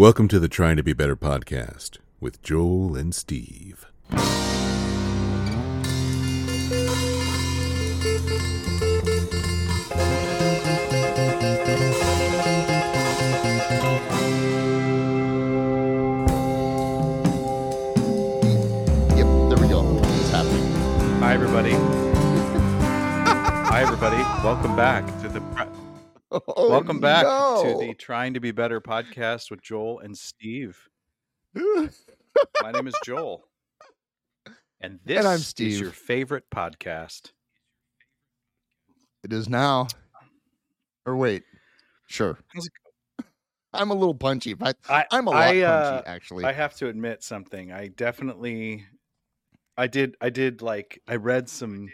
Welcome to the Trying to Be Better podcast with Joel and Steve. Yep, there we go. It's happening. Hi, everybody. Hi, everybody. Welcome back to the Oh, welcome back no. to the Trying to Be Better podcast with Joel and Steve. My name is Joel, and this And I'm Steve. is your favorite podcast. It is now. Or wait, sure. I'm a little punchy, but I, I'm a lot I, punchy uh, actually. I have to admit something. I definitely, I did, I did like, I read some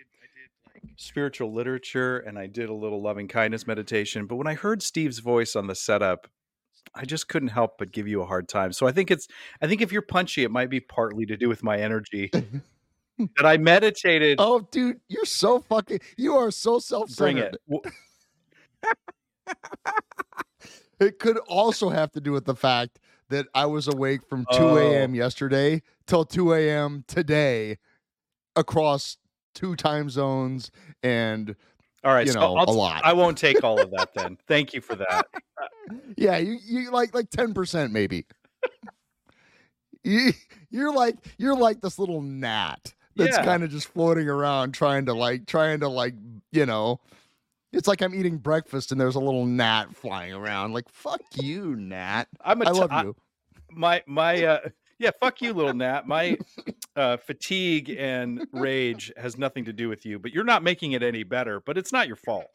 spiritual literature and I did a little loving kindness meditation. But when I heard Steve's voice on the setup, I just couldn't help but give you a hard time. So I think it's, I think if you're punchy, it might be partly to do with my energy that I meditated. oh, dude, you're so fucking. You are so self-centered. it. It could also have to do with the fact that I was awake from 2 Oh. a.m. yesterday till 2 a.m. today across two time zones and All right. you so know I'll, a lot. I won't take all of that then. Thank you for that. Yeah, you you like like ten percent maybe. you you're like you're like this little gnat that's Yeah. kind of just floating around trying to like trying to like you know. It's like I'm eating breakfast and there's a little gnat flying around. Like fuck you, gnat. I'm a I t- love I- you. my my uh yeah fuck you little nat my uh fatigue and rage has nothing to do with you but you're not making it any better but it's not your fault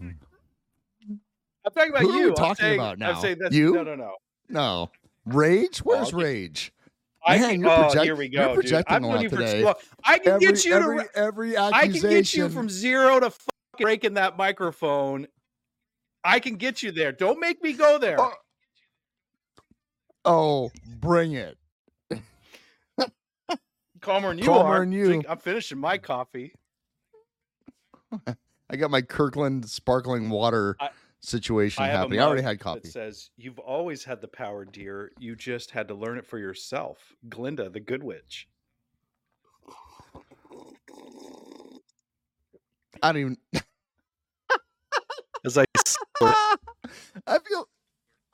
i'm talking about Who are we you I'm talking saying- about i'm now? saying that's You? no no no No rage. Where's I'll rage? i Man, can, you're oh, project- here we you're go dude. projecting i'm a going lot for today. well, i can Every get you every to every i accusation. can get you from zero to fucking breaking that microphone i can get you there don't make me go there Oh, oh, bring it. Calmer than you calmer are than you. I'm finishing my coffee I got my Kirkland sparkling water I- situation I happening. I already had coffee. That says, "You've always had the power, dear. You just had to learn it for yourself." Glinda, the Good Witch. I don't even. As I I feel.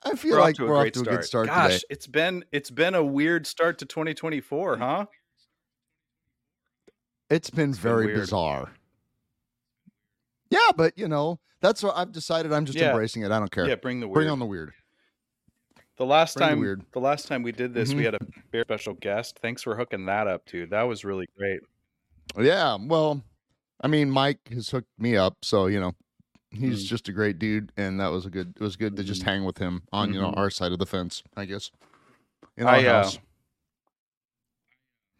I feel we're like off we're off to a start. good start Gosh, today. it's been it's been a weird start to 2024, huh? It's been it's been very bizarre. Yeah, but you know that's what I've decided. I'm just Yeah. embracing it. I don't care. Yeah, bring the weird. Bring on the weird. the last bring the time weird. the last time we did this, we Mhm. had a very special guest. Thanks for hooking that up, dude. That was really great. Yeah. Well, I mean, Mike has hooked me up, so you know, he's Mm. just a great dude, and that was a good. It was good to just Mhm. hang with him on you know Mhm. our side of the fence. I guess. In our I, uh, house.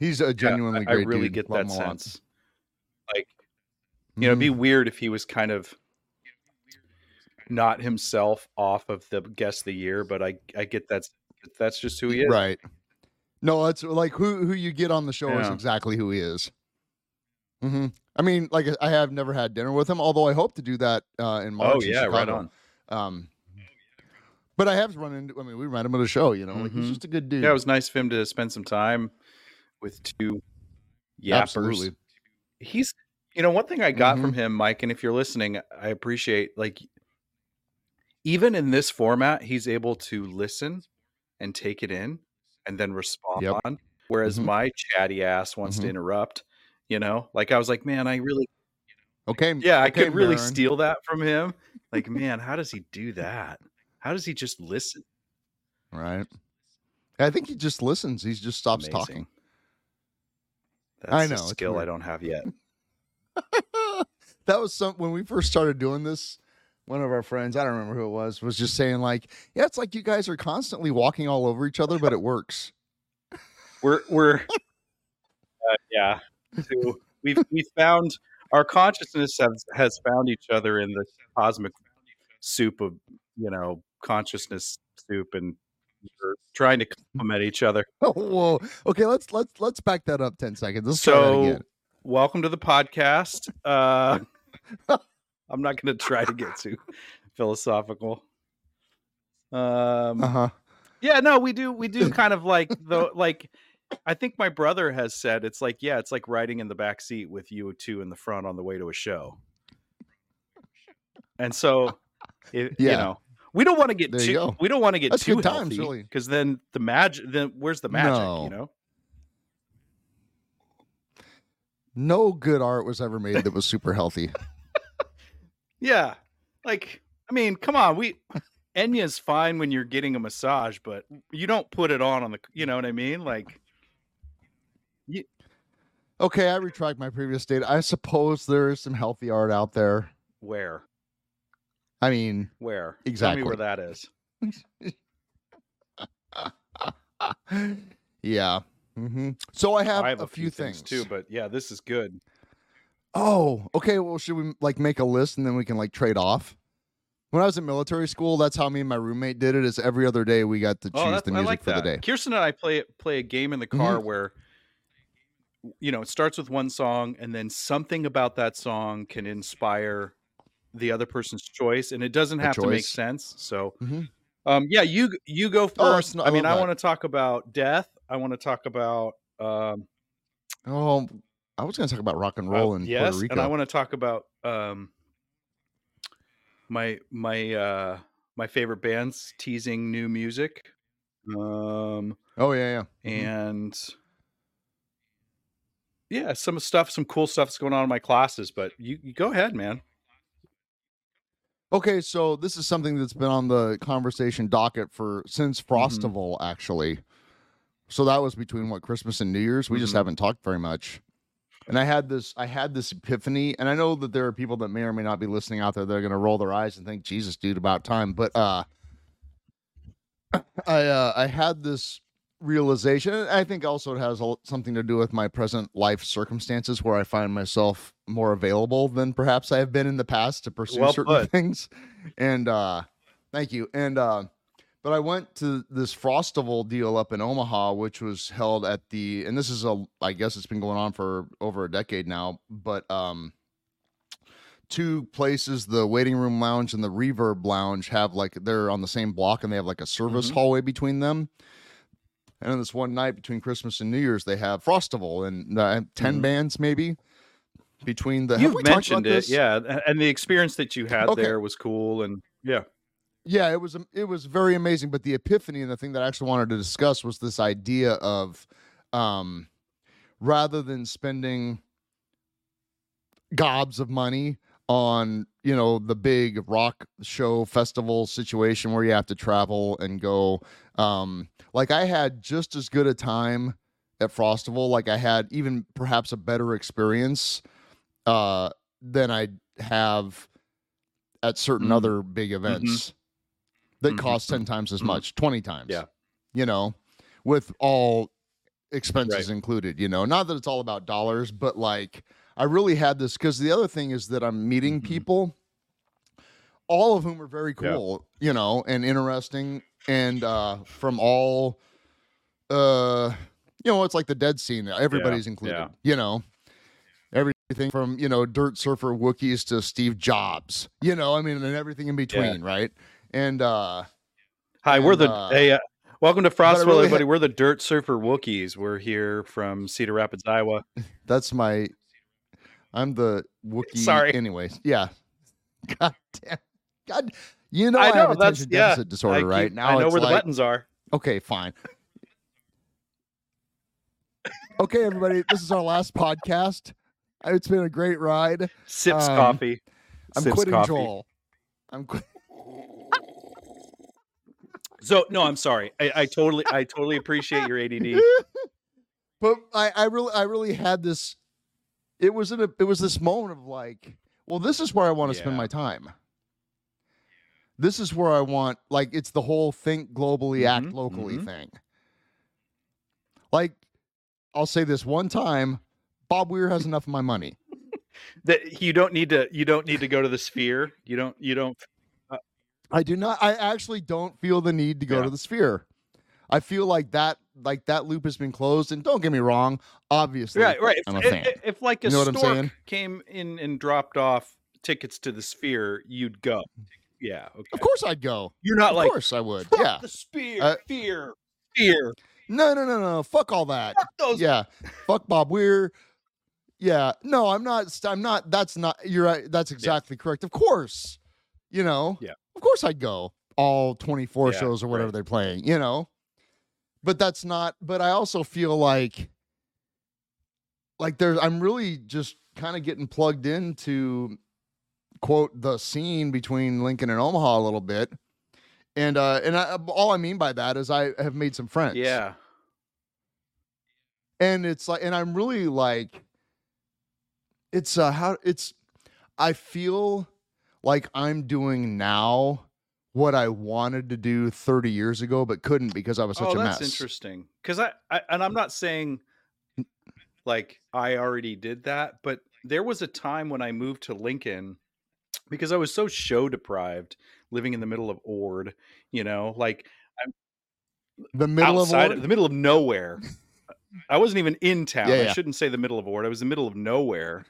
He's a Yeah, genuinely I, I great really dude. get Love that sense. Like, you know, it'd be weird if he was kind of not himself off of the guest of the year, but I I get that's that's just who he is. Right. No, it's like who who you get on the show is exactly who he is. hmm I mean, like I have never had dinner with him, although I hope to do that uh, in March. Oh yeah, right on. Um, but I have run into. I mean, we ran him at a show. You know, like he's Mhm. just a good dude. Yeah, it was nice of him to spend some time with two yappers. Absolutely. He's you know, one thing I got Mm-hmm. from him, Mike, and if you're listening, I appreciate like even in this format, he's able to listen and take it in and then respond. Whereas Mhm. my chatty ass wants to Mhm. interrupt, you know? Like I was like, man, I really Okay. Yeah, I could really Baron. steal that from him. Like, man, how does he do that? How does he just listen? Right. I think he just listens. He just stops Amazing. talking. That's I know, skill I don't have yet. that was some when we first started doing this. One of our friends, I don't remember who it was, was just saying like, "Yeah, it's like you guys are constantly walking all over each other, but it works." We're we're uh, yeah. So we've we found our consciousness has has found each other in the cosmic soup of you know consciousness soup, and trying to compliment each other. Oh, whoa. Okay, let's let's let's back that up ten seconds. Let's So, welcome to the podcast. Uh, I'm not going to try to get too philosophical. Um, Uh huh. Yeah, no, we do. We do kind of like the like. I think my brother has said it's like yeah, it's like riding in the back seat with you two in the front on the way to a show. And so, it, you know, we don't want to get There too. We don't want to get That's too good times, healthy really. because then the magic. Then where's the magic? No. You know. No good art was ever made that was super healthy. Yeah, like I mean, come on, we Enya's fine when you're getting a massage, but you don't put it on on the. You know what I mean? Like, Okay, I retract my previous statement. I suppose there is some healthy art out there. where, I mean, where, Tell Exactly. me where that is. yeah. hmm So I have, I have a, few things. too, but yeah, this is good. Oh, okay. Well, should we like make a list and then we can like trade off? When I was in military school, that's how me and my roommate did it. Is every other day we got to choose Oh, the music like for the day. Kirsten and I play play a game in the car Mm-hmm. where you know it starts with one song, and then something about that song can inspire the other person's choice, and it doesn't have to make sense. So, Mhm. um, yeah, you you go Oh, first. n- I, I mean, I want to talk about death. I want to talk about um, Oh, I was going to talk about rock and uh, roll in yes, Puerto Rico. and I want to talk about um, my my uh, my favorite bands teasing new music. Um, oh yeah, yeah. Mhm. and yeah, some stuff, some cool stuff that's going on in my classes. But you, you go ahead, man. Okay, so this is something that's been on the conversation docket for since Mm-hmm. Frostival, actually. So that was between what Christmas and New Year's. We just Mhm. haven't talked very much. And I had this, I had this epiphany, and I know that there are people that may or may not be listening out there that are going to roll their eyes and think, "Jesus, dude, about time." But uh, I uh, I had this realization. I think also it has something to do with my present life circumstances, where I find myself more available than perhaps I have been in the past to pursue Well certain put. things. And uh, thank you. And uh, but I went to this Frostival deal up in Omaha, which was held at the, and this is a, I guess it's been going on for over a decade now, but um, two places, the waiting room lounge and the reverb lounge, have like they're on the same block and they have like a service Mhm. hallway between them. And on this one night between Christmas and New Year's, they have Frostival and uh, 10 Mhm. bands maybe between the. have You've mentioned it, this? yeah, and the experience that you had Okay. there was cool, and yeah, yeah it was it was very amazing but the epiphany and the thing that i actually wanted to discuss was this idea of um rather than spending gobs of money on you know the big rock show festival situation where you have to travel and go um like i had just as good a time at frostival like i had even perhaps a better experience uh than i have at certain Mm. other big events that Mhm, cost 10 times as mhm. much 20 times Yeah. you know with all expenses Right. included you know not that it's all about dollars but like i really had this because the other thing is that i'm meeting Mhm. people all of whom are very Yeah. cool you know and interesting and uh from all uh you know it's like the dead scene everybody's included yeah. you know everything from you know dirt surfer wookiees to steve jobs you know i mean and everything in between right and uh Hi, we're the uh, hey, uh, welcome to Frostville, really ha- everybody. we're the Dirt Surfer Wookiees. We're here from Cedar Rapids, Iowa. That's my. I'm the Wookiee. Sorry. Anyways, yeah. God damn. God, you know I I, know, have attention yeah, deficit disorder, I right keep- now. I know where the buttons are. Okay, fine. okay, everybody, this is our last podcast. It's been a great ride. Sips Um, coffee. I'm Sips quitting coffee. Joel. I'm quit- So no, I'm sorry. I, I totally, I totally appreciate your ADD. but I, I really, I really had this. It was in a, it was this moment of like, well, this is where I want to spend my time. This is where I want, like, it's the whole think globally, act Mhm, locally mhm. thing. Like, I'll say this one time: Bob Weir has enough of my money. That you don't need to, you don't need to go to the sphere. You don't, you don't. I do not. I actually don't feel the need to go Yeah. to the sphere. I feel like that, like that loop has been closed. And don't get me wrong, obviously, Right, right. If, I'm a if- fan. if, like a You know stork came in and dropped off tickets to the sphere, you'd go. Yeah. Okay. Of course I'd go. You're not Of like course I would. "Fuck Yeah. the spear, Uh, fear, fear. No, no, no, no. Fuck all that. Fuck those. yeah. Fuck Bob Weir. Yeah. No, I'm not. I'm not. That's not. You're right. That's exactly correct. Of course. You know. Yeah. Of course I'd go all 24 Yeah, shows or whatever right. they're playing. You know. But that's not. But I also feel like. Like there's. I'm really just kind of getting plugged into, quote the scene between Lincoln and Omaha a little bit. And uh and I, all I mean by that is I have made some friends Yeah. and it's like and i'm really like it's uh how it's i feel like i'm doing now what i wanted to do 30 years ago but couldn't because i was such oh, a that's mess interesting. Because I, I and I'm not saying like I already did that, but there was a time when I moved to Lincoln because I was so show deprived, living in the middle of Ord. You know, like the middle outside of the middle of nowhere. I wasn't even in town. Yeah, I shouldn't say the middle of Ord. I was in the middle of nowhere,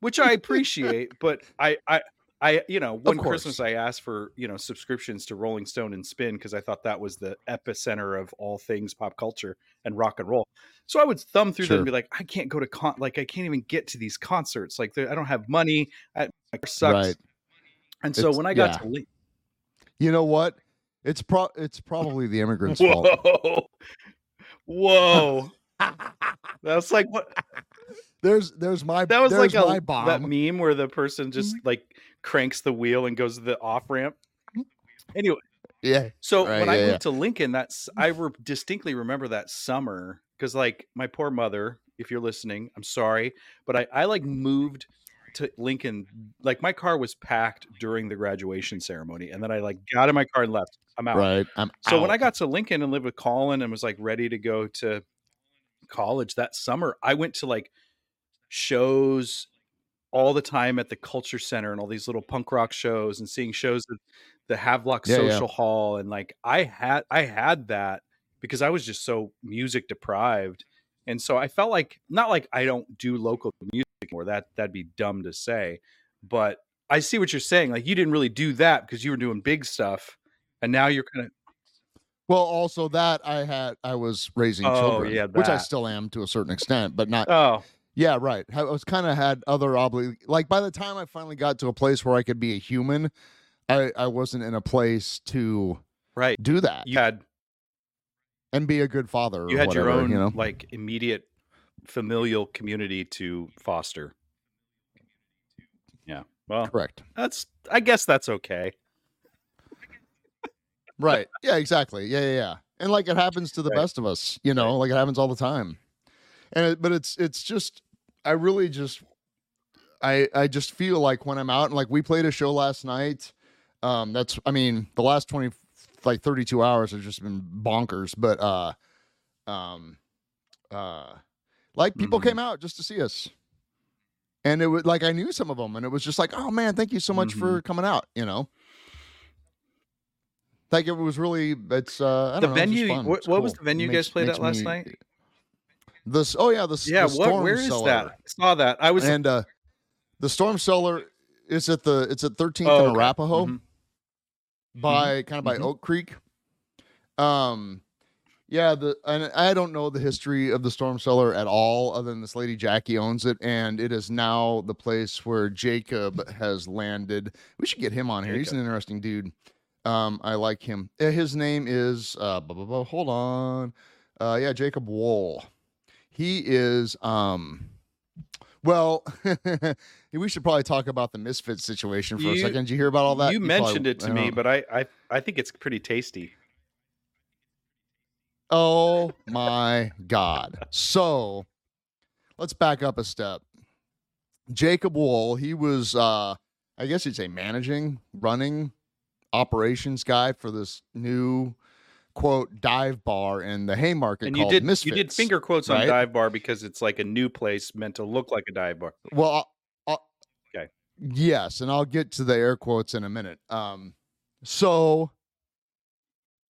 which I appreciate. but I, I, I, you know, one Christmas. I asked for you know subscriptions to Rolling Stone and Spin because I thought that was the epicenter of all things pop culture and rock and roll. So I would thumb through them and be like, I can't go to con, like I can't even get to these concerts. Like I don't have money. I, sucks. Right. And so It's- when I got yeah. to Lin- you know what? It's pro it's probably the immigrants fault. Whoa, whoa, that's like what there's there's my that was there's like my a bomb. that meme where the person just mm-hmm. like cranks the wheel and goes to the off ramp. Mm-hmm. Anyway, yeah. so Right, when I yeah, moved to Lincoln, that's I mm-hmm. re- distinctly remember that summer because like my poor mother, if you're listening, I'm sorry, but I I like moved to Lincoln like my car was packed during the graduation ceremony and then I like got in my car and left. I'm out. right i'm So when. I got to Lincoln and lived with Colin and was like ready to go to college that summer, I went to like shows all the time at the Culture Center and all these little punk rock shows and seeing shows at the Havelock Yeah, yeah. Social Hall and like I had I had that because I was just so music deprived. And so I felt like not like I don't do local music anymore. That that'd be dumb to say. But I see what you're saying. Like you didn't really do that because you were doing big stuff. And now you're kind of well also that i had i was raising Oh, children yeah, which i still am to a certain extent but not Oh, Yeah, right. I was kind of had other obli like by the time I finally got to a place where I could be a human, I I wasn't in a place to right. do that You had and be a good father. you or had your own you know. like immediate familial community to foster. Yeah. Well, Correct. that's I guess that's okay. Right. Yeah. Exactly. Yeah. Yeah. Yeah. And like it happens to the Right. best of us, you know, like it happens all the time. And it, but it's it's just I really just I I just feel like when I'm out and like we played a show last night. Um, that's I mean the last twenty like 32 hours have just been bonkers, but uh, um, uh, like people Mhm. came out just to see us, and it was like I knew some of them, and it was just like, oh man, thank you so much for coming out, you know. Like it was really, it's uh, I The don't know, venue- what- what was the venue you guys played at last me- night? This, oh yeah, the s- Yeah, the what where is Cellar. that? I saw that. I was and uh, the Storm Cellar is at the it's at 13th Oh, and okay. Arapahoe Mhm. by kind of by mhm. Oak Creek. Um, yeah, the and I don't know the history of the Storm Cellar at all, other than this lady Jackie owns it, and it is now the place where Jacob has landed. We should get him on here. He's an interesting dude. Um, I like him. Uh, His name is uh, blah, blah, blah, hold on, uh, yeah, Jacob Wool. He is um. Well, we should probably talk about the misfit situation for a second. Did you hear about all that? You probably- mentioned it to me, don't- but I, I I think it's pretty tasty. Oh my God. So let's back up a step. Jacob Wool, he was, uh, I guess you'd say managing, running operations guy for this new quote dive bar in the Haymarket And you did Misfits. you did finger quotes on dive bar because it's like a new place meant to look like a dive bar. Well, I'll, I'll- Okay. Yes, and I'll get to the air quotes in a minute. Um, so,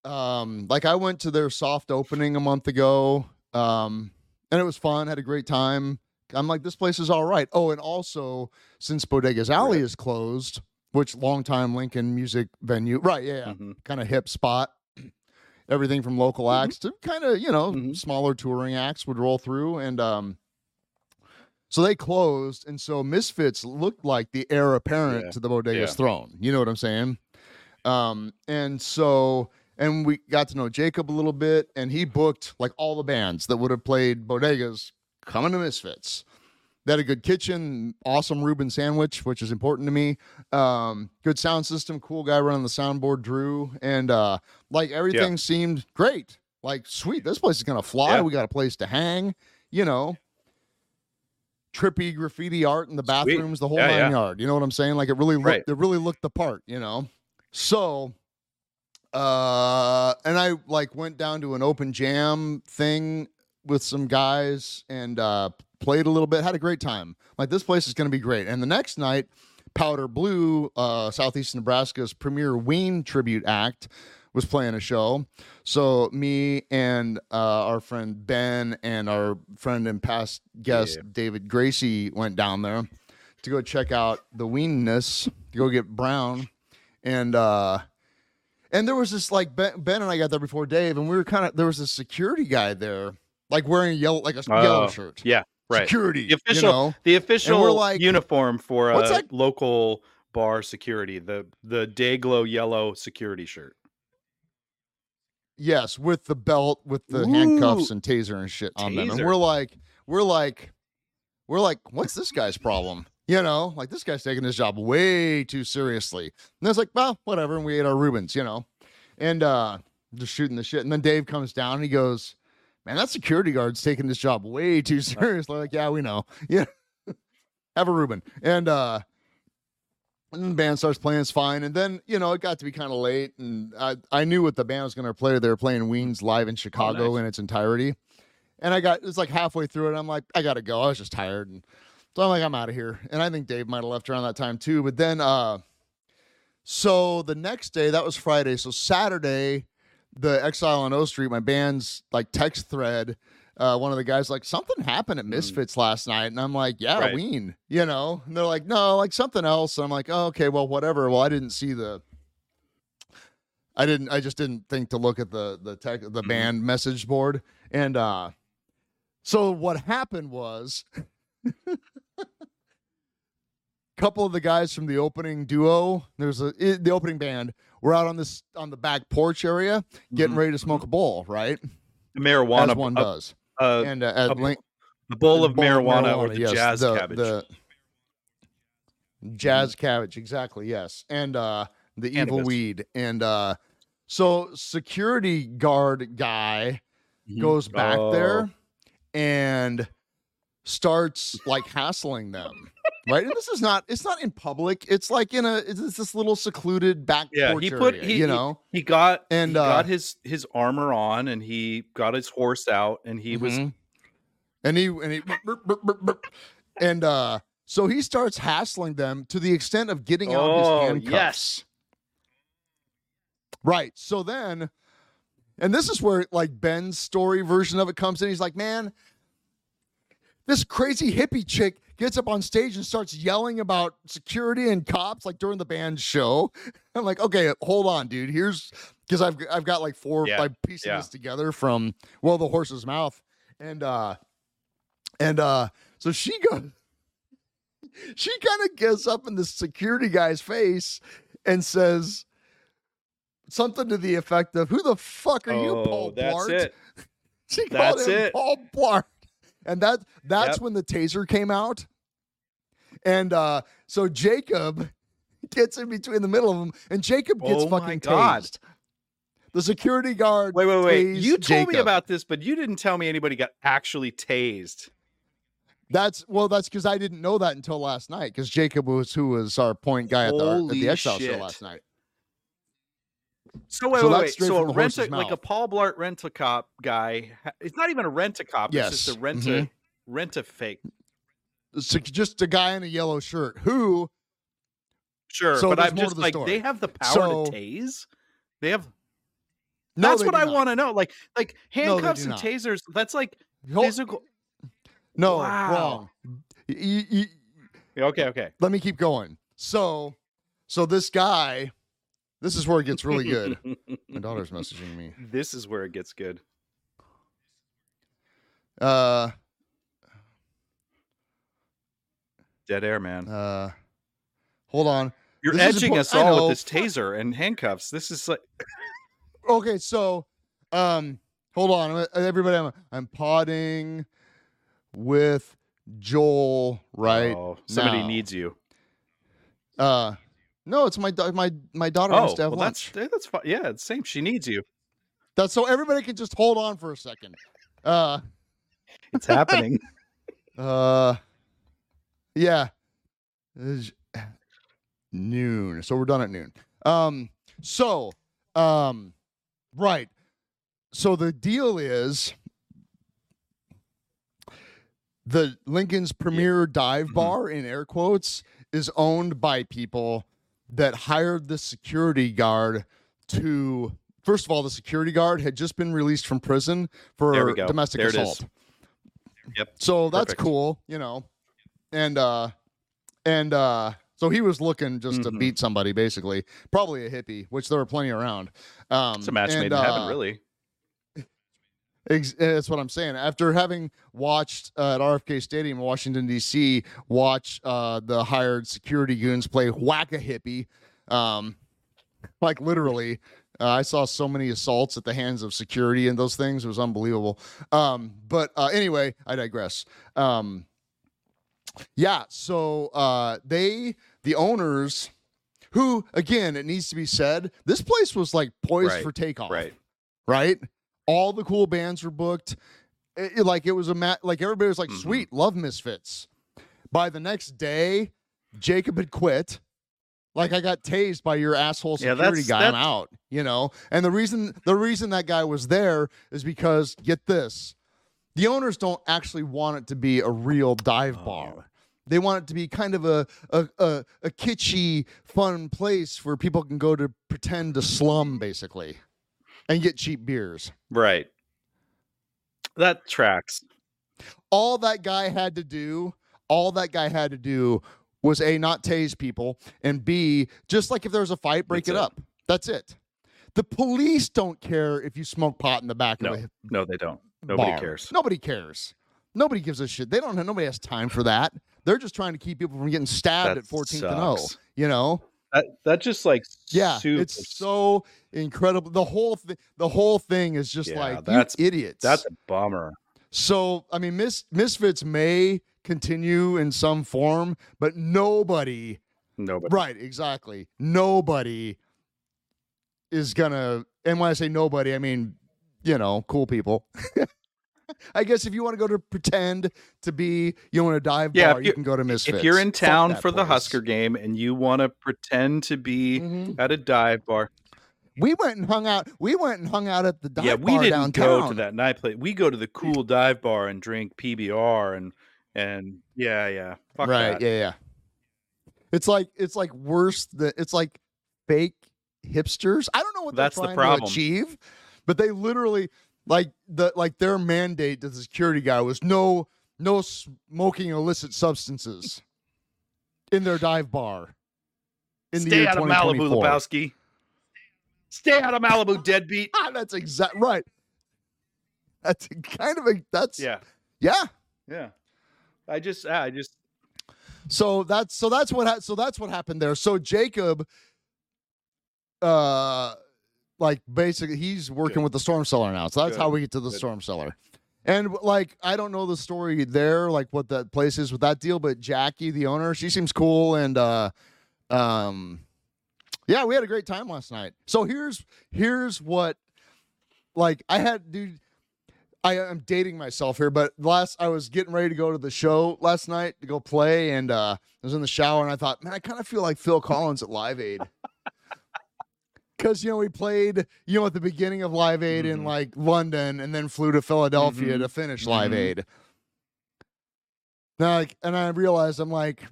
um, like I went to their soft opening a month ago, um, and it was fun. Had a great time. I'm like, this place is all right. Oh, and also since Bodegas Alley Right. is closed, which longtime Lincoln music venue. Right, yeah, yeah. Mhm. kind of hip spot. Everything from local Mhm. acts to kind of, you know, Mhm. smaller touring acts would roll through and um so they closed and so Misfits looked like the heir apparent Yeah. to the Bodega's Yeah. throne. You know what I'm saying? Um and so and we got to know Jacob a little bit and he booked like all the bands that would have played Bodegas coming to Misfits. They had a good kitchen, awesome Reuben sandwich, which is important to me. Um, good sound system, cool guy running the soundboard, Drew, and uh, like everything seemed great. Like, sweet, this place is gonna fly. Yeah. We got a place to hang, you know. Trippy graffiti art in the Sweet. bathrooms, the whole Yeah, nine yeah. yard. You know what I'm saying? Like it really looked, Right. it really looked the part, you know. So, uh, and I like went down to an open jam thing with some guys and uh played a little bit, had a great time. Like this place is going to be great. And the next night, Powder Blue, uh, Southeast Nebraska's premier Ween tribute act, was playing a show. So me and uh, our friend Ben and our friend and past guest Yeah. David Gracie went down there to go check out the Weenness, to go get Brown, and uh, and there was this like Ben, ben and I got there before Dave, and we were kind of there was a security guy there, like wearing a yellow like a yellow Oh, shirt. Yeah, right. Security, The official- you know? The official like, uniform for "What's a that?" local bar security, the the day glow yellow security shirt. Yes, with the belt, with the Ooh. handcuffs and taser and shit on them. And we're like, we're like, we're like, what's this guy's problem? You know, like this guy's taking his job way too seriously. And it's like, well, whatever. And we ate our Reubens, you know, and uh just shooting the shit. And then Dave comes down and he goes, Man, that security guard's taking this job way too seriously. Like, yeah, we know. Yeah. Have a Reuben. And uh and the band starts playing, it's fine. And then, you know, it got to be kind of late. And I, I knew what the band was going to play. They were playing Weens live in Chicago nice. in its entirety. And I got, it's like halfway through it. I'm like, I got to go. I was just tired. And so I'm like, I'm out of here. And I think Dave might have left around that time too. But then, uh, so the next day, that was Friday. So Saturday, the Exile on O Street, my band's like text thread, uh, one of the guys like something happened at Misfits last night, and I'm like, yeah, Right. Ween, you know, and they're like, no, like something else. And I'm like, oh, okay, well, whatever. Well, I didn't see the, I didn't, I just didn't think to look at the the tech, the Mhm. band message board, and uh, so what happened was. couple of the guys from the opening duo there's a the opening band we're out on this on the back porch area getting Mhm, ready to smoke a bowl right? The marijuana, as one a, does. a, and uh, a Link- a bowl of bowl marijuana, or the yes, jazz the- cabbage. the jazz cabbage exactly yes. And uh the evil weed. And uh so security guard guy Mhm. goes back Oh. there and starts like hassling them right? And this is not it's not in public. It's like in a it's this little secluded back Yeah, porch he put- area, he- you know? He got And, he uh, got his his armor on, and he got his horse out, and he was Mhm. and he and he burp, burp, burp, and uh so he starts hassling them to the extent of getting out his Oh, handcuffs. yes. right so then and this is where like ben's story version of it comes in. He's like man this crazy hippie chick gets up on stage and starts yelling about security and cops like during the band show i'm like okay hold on dude here's because i've i've got like four Yeah, like piecing yeah. together from well the horse's mouth and uh and uh so she goes she kind of gets up in the security guy's face and says something to the effect of who the fuck are you oh, paul that's blart it. she called him it. Paul Blart. And that that's Yep. when the taser came out. And uh so Jacob gets in between the middle of them and Jacob gets Oh fucking God. tased. The security guard Wait, wait, wait! You told me about this, but you didn't tell me anybody got actually tased. That's well, that's because I didn't know that until last night. Because Jacob was who was our point guy at the, at the Exile show last night. So wait, So wait, wait. So a rent like a. Paul Blart rent a cop guy. It's not even a rent a cop. It's just a rent a mhm. rent a fake. So just a guy in a yellow shirt who Sure, So but I'm just the like story. they have the power So- to tase. They have. no, That's they what I want to know. Like like handcuffs do and tasers. That's like Hold- physical. no Wow. wrong. Y- y- y- Okay, okay. let me keep going. So, so this guy, this is where it gets really good. My daughter's messaging me. this is where it gets good. Uh, Dead air, man. uh, hold on. You're this edging us all with this taser and handcuffs. This is like Okay, so, um, hold on, everybody. I'm, I'm potting with Joel right oh, somebody now. needs you. Uh, no, it's my da- my my daughter Oh, wants to have well, lunch. that's that's fine. Yeah, it's same. She needs you. That's so everybody can just hold on for a second. Uh, It's happening. uh, yeah, It's noon. So we're done at noon. Um, so, um, right. So the deal is the Lincoln's premier dive Mhm. bar in air quotes is owned by people that hired the security guard to first of all the security guard had just been released from prison for domestic There assault Yep. so that's Perfect. cool you know and uh and uh so he was looking just to Mhm. beat somebody basically probably a hippie which there were plenty around um It's a match and, made in heaven, uh, really. That's what I'm saying. After having watched uh, at RFK Stadium, in Washington D.C., watch uh, the hired security goons play whack a hippie, um, like literally, uh, I saw so many assaults at the hands of security and those things. It was unbelievable. Um, but uh, anyway, I digress. Um, yeah, so uh, they, the owners, who again, it needs to be said, this place was like poised Right, for takeoff Right. right? All the cool bands were booked. It- it- like it was a mat. Like everybody was like, Mhm. "Sweet, love Misfits." By the next day, Jacob had quit. Like I got tased by your asshole Yeah, security that's- guy. I'm out. You know, and the reason the reason that guy was there is because get this, the owners don't actually want it to be a real dive Oh. bar. They want it to be kind of a, a a a kitschy, fun place where people can go to pretend to slum, basically, and get cheap beers. Right. That tracks. all that guy had to do, all that guy had to do was a not tase people, and b just like if there was a fight, break That's it it. up. That's it. The police don't care if you smoke pot in the back No, of a No, they don't. Nobody bar. cares. Nobody cares. Nobody gives a shit. They don't. have Nobody has time for that. They're just trying to keep people from getting stabbed That at 14th and O. sucks. You know. That that just like Yeah, super- it's so incredible. The whole thing. The whole thing is just Yeah, like that's- idiots. that's a bummer. So I mean, Mis- Misfits may continue in some form, but nobody, Nobody. right? Exactly, nobody is gonna. And when I say nobody, I mean you know, cool people. I guess if you want to go to pretend to be, you want to dive Yeah, bar, you you- can go to Misfits. If you're in town for the. Husker game and you want to pretend to be Mhm. at a dive bar, we went and hung out. We went and hung out at the dive yeah, we didn't downtown. go to that night place. We go to the cool dive bar and drink PBR and and yeah, yeah, fuck right? that. Yeah, yeah. It's like it's like worse than it's like fake hipsters. I don't know what That's the problem. to achieve, but they literally like the like their mandate to the security guy was no no smoking illicit substances in their dive bar. In the Stay year out of Malibu, 2024. Lebowski. Stay out of Malibu, deadbeat. Ah, that's exact right. That's kind of a that's Yeah, yeah. yeah. I just, ah, I just, So that's so that's what ha- so that's what happened there. So Jacob, uh, like basically he's working Good. with the storm cellar now. So that's how we get to the Good. storm cellar. And like I don't know the story there, like what that place is with that deal, but Jackie, the owner, she seems cool and uh, um, yeah, we had a great time last night. So here's here's what, like I had, dude. I am dating myself here, but last I was getting ready to go to the show last night to go play, and uh, I was in the shower, and I thought, man, I kind of feel like Phil Collins at Live Aid. Because you know we played, you know, at the beginning of Live Aid in Mhm. like London, and then flew to Philadelphia Mhm. to finish Live Mhm. Aid. Now, like, and I realized I'm like,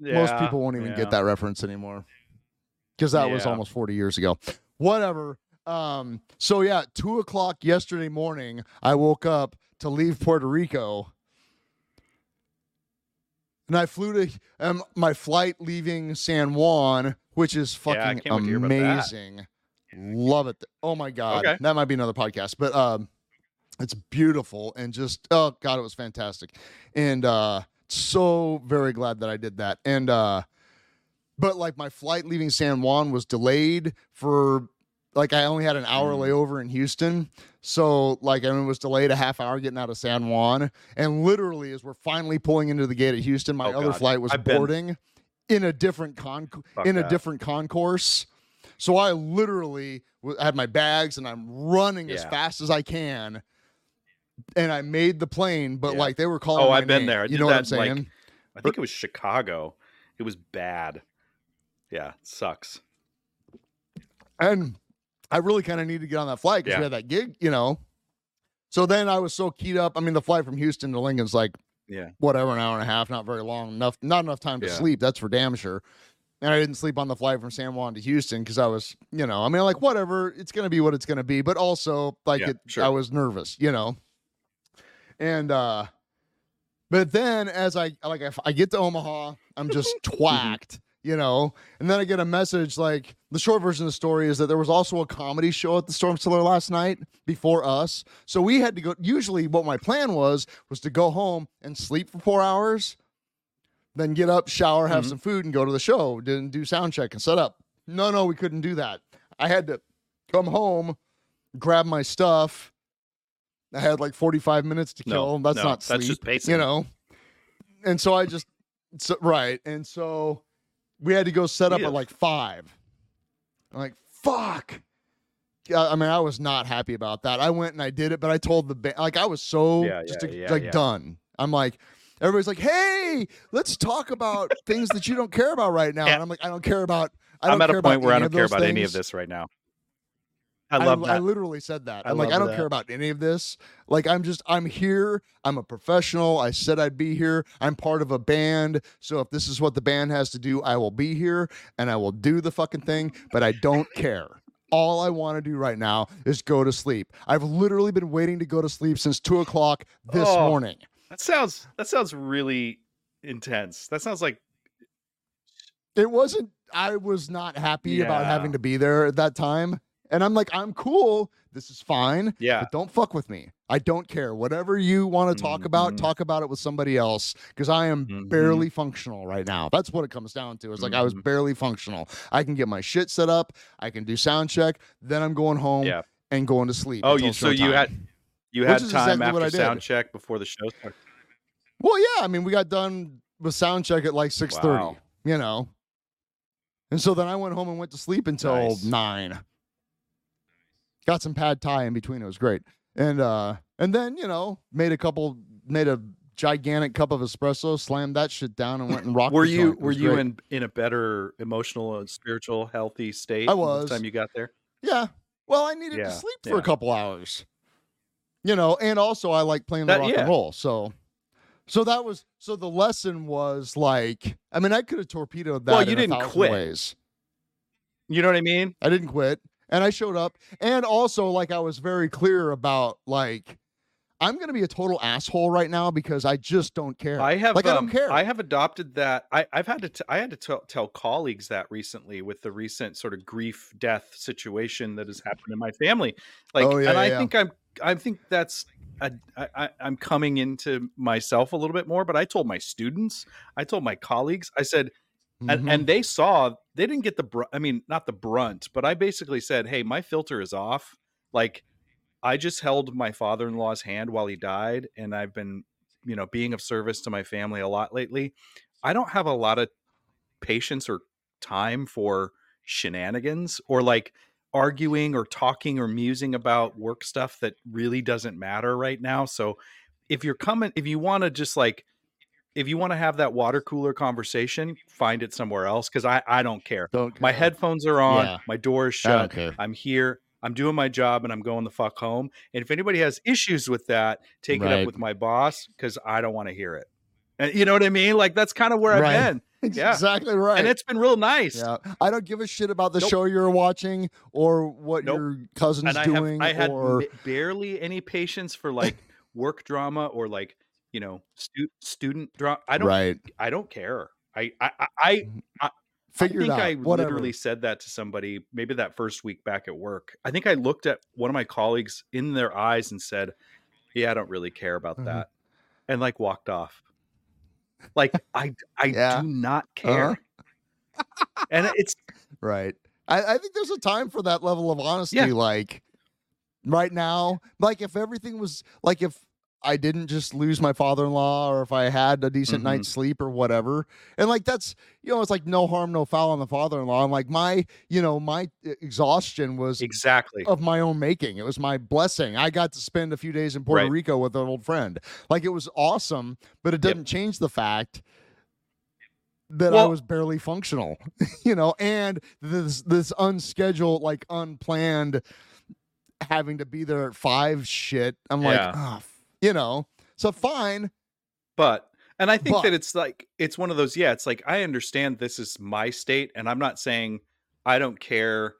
most people won't even yeah. get that reference anymore because that was almost 40 years ago whatever um so yeah two o'clock yesterday morning i woke up to leave puerto rico and i flew to um, my flight leaving san juan which is fucking can't wait to hear about that. amazing. Love it. Oh my god, Okay. that might be another podcast, but um, it's beautiful and just oh god, it was fantastic, and uh, so very glad that I did that. And uh, but like my flight leaving San Juan was delayed for like I only had an hour Mm. layover in Houston, so like I mean, was delayed a half hour getting out of San Juan, and literally as we're finally pulling into the gate at Houston, my Oh, other God. flight was I've been- boarding in a different con Fuck in a different concourse. So I literally had my bags and I'm running as fast as I can. And I made the plane, but Yeah. like they were calling. Oh, I've been name. there. I You know what I'm that, like, saying? I think it was Chicago. It was bad. Yeah, sucks. and I really kind of need to get on that flight because Yeah. we had that gig, you know. So then I was so keyed up. I mean, the flight from Houston to Lincoln's like Yeah. whatever, an hour and a half, not very long, enough, not enough time to Yeah. sleep. That's for damn sure. And I didn't sleep on the flight from San Juan to Houston because I was, you know, I mean, like whatever, it's gonna be what it's gonna be. But also, like, Yeah, it, sure. I was nervous, you know. And uh, but then as I like, if I get to Omaha, I'm just twacked, you know. And then I get a message like the short version of the story is that there was also a comedy show at the Storm Cellar last night before us. So we had to go. Usually, what my plan was was to go home and sleep for four hours, then get up, shower, have Mhm. some food, and go to the show. Didn't do sound check and set up. No, no, we couldn't do that. I had to come home, grab my stuff. I had like 45 minutes to No, kill. That's no, not that's just pacing. you know. And so I just so, right, and so we had to go set up Yeah. at like five. I'm like fuck. I mean, I was not happy about that. I went and I did it, but I told the band, like, I was so Yeah, just yeah, like, yeah, like yeah. done. I'm like, everybody's like, hey, let's talk about things that you don't care about right now. And I'm like, I don't care about. I don't I'm at a point where I don't care about any of this right now. I love I, that. I literally said that. I'm like, I don't that. care about any of this. Like, I'm just, I'm here. I'm a professional. I said I'd be here. I'm part of a band. So if this is what the band has to do, I will be here and I will do the fucking thing, but I don't care. All I want to do right now is go to sleep. I've literally been waiting to go to sleep since two o'clock this Oh. morning. that sounds that sounds really intense. That sounds like It wasn't, I was not happy about having to be there at that time. And I'm like, I'm cool. This is fine. yeah. but don't fuck with me. I don't care. Whatever you want to talk about, Mhm. talk about it with somebody else because I am Mhm. barely functional right now. That's what it comes down to. It's like I was Mhm. barely functional. I can get my shit set up, I can do sound check, then I'm going home Yeah. and going to sleep. Oh, you so you had you had time exactly after sound check before the show started. Well, yeah, I mean, we got done with sound check at like 6:30, Wow. you know. And so then I went home and went to sleep until Nice. 9. Got some pad thai in between. It was great. And uh and then, you know, made a couple made a gigantic cup of espresso, slammed that shit down and went and rocked Were the you. Were you great. in in a better emotional and spiritual healthy state I was. the time you got there? Yeah. Well, I needed Yeah, to sleep for yeah. a couple hours. You know, and also I like playing the That- rock yeah. and roll. So so that was so the lesson was like I mean I could have torpedoed that Well, you didn't quit. ways. You know what I mean? I didn't quit and I showed up and also like I was very clear about like I'm going to be a total asshole right now because I just don't care. I have like I um, don't care. I have adopted that. I, I've had to. T- I had to tell, tell colleagues that recently with the recent sort of grief death situation that has happened in my family. Like, Oh, yeah, and I yeah. think I'm. I think that's. i i'm coming into myself a little bit more. But I told my students. I told my colleagues. I said, and, Mhm. and they saw. They didn't get the. Br- I mean, not the brunt, but I basically said, "Hey, my filter is off. Like, I just held my father-in-law's hand while he died, and I've been, you know, being of service to my family a lot lately. I don't have a lot of patience or time for shenanigans or like arguing or talking or musing about work stuff that really doesn't matter right now. So if you're coming if you want to just like if you want to have that water cooler conversation, find it somewhere else cuz I I don't care. don't My headphones are on, Yeah. my door is I don't shut. care. I'm here. I'm doing my job and I'm going the fuck home. And if anybody has issues with that, take it up with my boss because I don't want to hear it. And you know what I mean? Like that's kind of where Right. I've been. Yeah. Exactly right. And it's been real nice. Yeah, I don't give a shit about the Nope. show you're watching or what Nope. your cousin's And I doing. have I had or barely any patience for like work drama or like, you know, stu- student drama. I don't right. I don't care. I I I, I Figure I think. I Whatever. literally said that to somebody maybe that first week back at work. I think I looked at one of my colleagues in their eyes and said, "Yeah, I don't really care about Mhm. that," and like walked off. Like I, I Yeah. do not care, and it's Right. I, I think there's a time for that level of honesty. Yeah. Like right now, like if everything was like if I didn't just lose my father-in-law or if I had a decent Mhm. night's sleep or whatever. And like that's you know, it's like no harm, no foul on the father-in-law. And like my, you know, my e, exhaustion was exactly of my own making. It was my blessing. I got to spend a few days in Puerto Right. Rico with an old friend. Like it was awesome, but it Yep. doesn't change the fact that I was barely functional, you know, and this this unscheduled, like unplanned having to be there at five shit. I'm like, Yeah. ah, you know, so fine. But and I think But- that it's like it's one of those. Yeah, it's like I understand this is my state, and I'm not saying I don't care.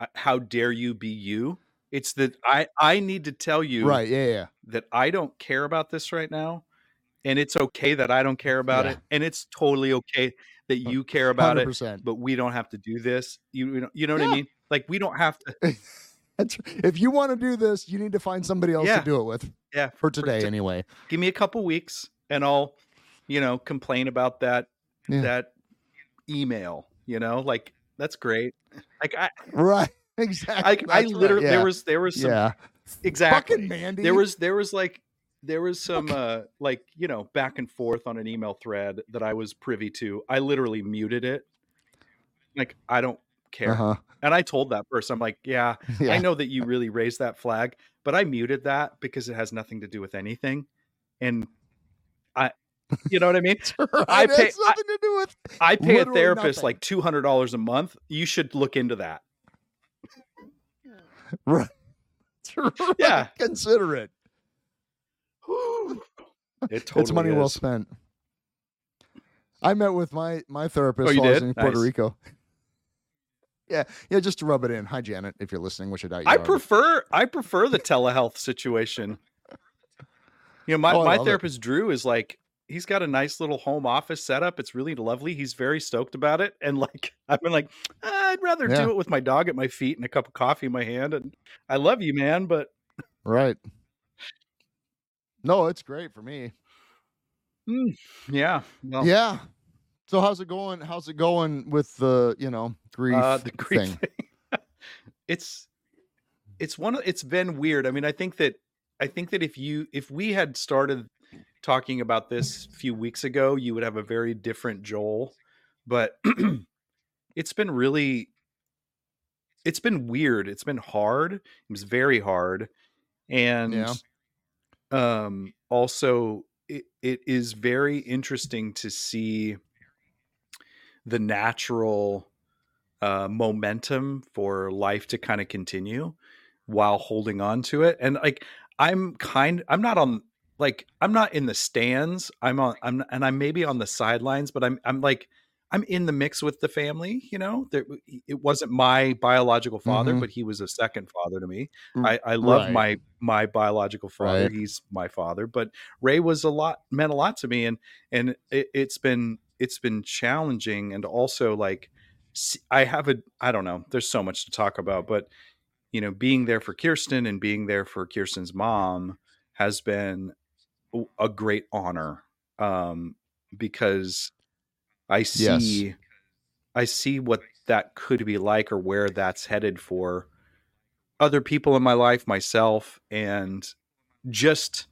uh, How dare you be you? It's that I I need to tell you Right. Yeah. Yeah. that I don't care about this right now, and it's okay that I don't care about Yeah. it, and it's totally okay that you care about it, 100%. but we don't have to do this. You you know, you know what Yeah. I mean? Like we don't have to. That's, if you want to do this, you need to find somebody else Yeah. to do it with Yeah, for today, to- anyway. give me a couple weeks, and I'll, you know, complain about that Yeah. that email. You know, like that's great. Like I, Right. Exactly. I, I That's right, literally yeah. there was there was some yeah. exactly Fucking Mandy. there was there was like there was some uh like you know back and forth on an email thread that i was privy to i literally muted it like i don't care Uh-huh. and i told that person i'm like yeah, Yeah. i know that you really raised that flag but i muted that because it has nothing to do with anything and i you know what i mean Right, I it has pay- I- nothing to do with i pay a therapist nothing. like $200 a month you should look into that right. Yeah. Consider it. it totally it's money well spent. I met with my my therapist Oh, while I was in Puerto Nice. Rico. Yeah, yeah, just to rub it in. Hi, Janet, if you're listening, which I doubt you I are, prefer I prefer the telehealth situation. You know, my, Oh, my love it. therapist Drew is like he's got a nice little home office setup. It's really lovely. He's very stoked about it. And like I've been like, "Ah, I'd rather Yeah. do it with my dog at my feet and a cup of coffee in my hand. And I love you, man, but right. No, it's great for me. mm, yeah. Well, yeah. So how's it going? How's it going with the you know grief, uh, the grief thing? thing. it's it's one of it's been weird. I mean, I think that I think that if you if we had started talking about this a few weeks ago, you would have a very different Joel. But it's been really it's been weird. It's been hard. It was very hard. And Yeah. um also it, it is very interesting to see the natural uh, momentum for life to kind of continue while holding on to it. And like, I'm kind, I'm not on, like, I'm not in the stands. I'm on, I'm, and I'm maybe on the sidelines, but I'm, I'm like, I'm in the mix with the family. You know, there, it wasn't my biological father, Mhm. but he was a second father to me. I love right. my my biological father. Right. He's my father, but Ray was a lot meant a lot to me, and and it, it's been it's been challenging, and also like I have a I don't know. There's so much to talk about, but you know, being there for Kirsten and being there for Kirsten's mom has been a- great honor um, because I Yes. see I see what that could be like or where that's headed for other people in my life, myself, and just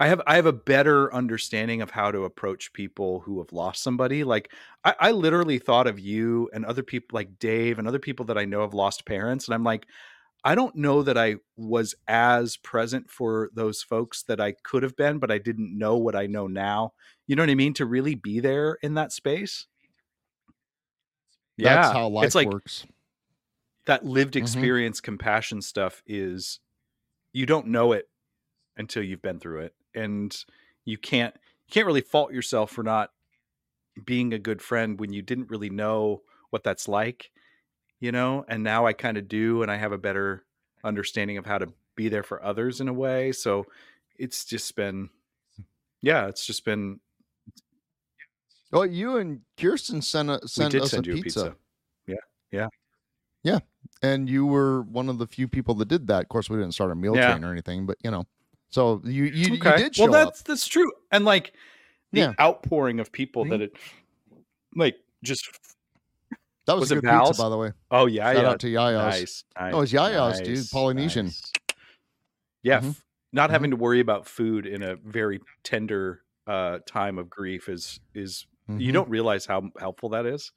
I have I have a better understanding of how to approach people who have lost somebody. Like I, I literally thought of you and other people like Dave and other people that I know have lost parents, and I'm like, I don't know that I was as present for those folks that I could have been, but I didn't know what I know now. You know what I mean? To really be there in that space. That's how life it's like works. that lived Mhm. experience compassion stuff is you don't know it until you've been through it and you can't you can't really fault yourself for not being a good friend when you didn't really know what that's like you know and now i kind of do and i have a better understanding of how to be there for others in a way so it's just been yeah it's just been Oh, you and Kirsten sent a, sent did us send a you a pizza, Yeah, Yeah. Yeah. and you were one of the few people that did that. Of course, we didn't start a meal Yeah. chain or anything, but you know, so you you, you did show well, that's up. that's true. And like the Yeah. outpouring of people that Mhm. it like just That was, was a good pizza, by the way. oh yeah, Shout yeah. out to Yaya's. Nice, nice. Oh, it's Yaya's, dude. Polynesian. nice. Yeah, Mhm. f- not Mhm. having to worry about food in a very tender uh, time of grief is is you Mhm. don't realize how helpful that is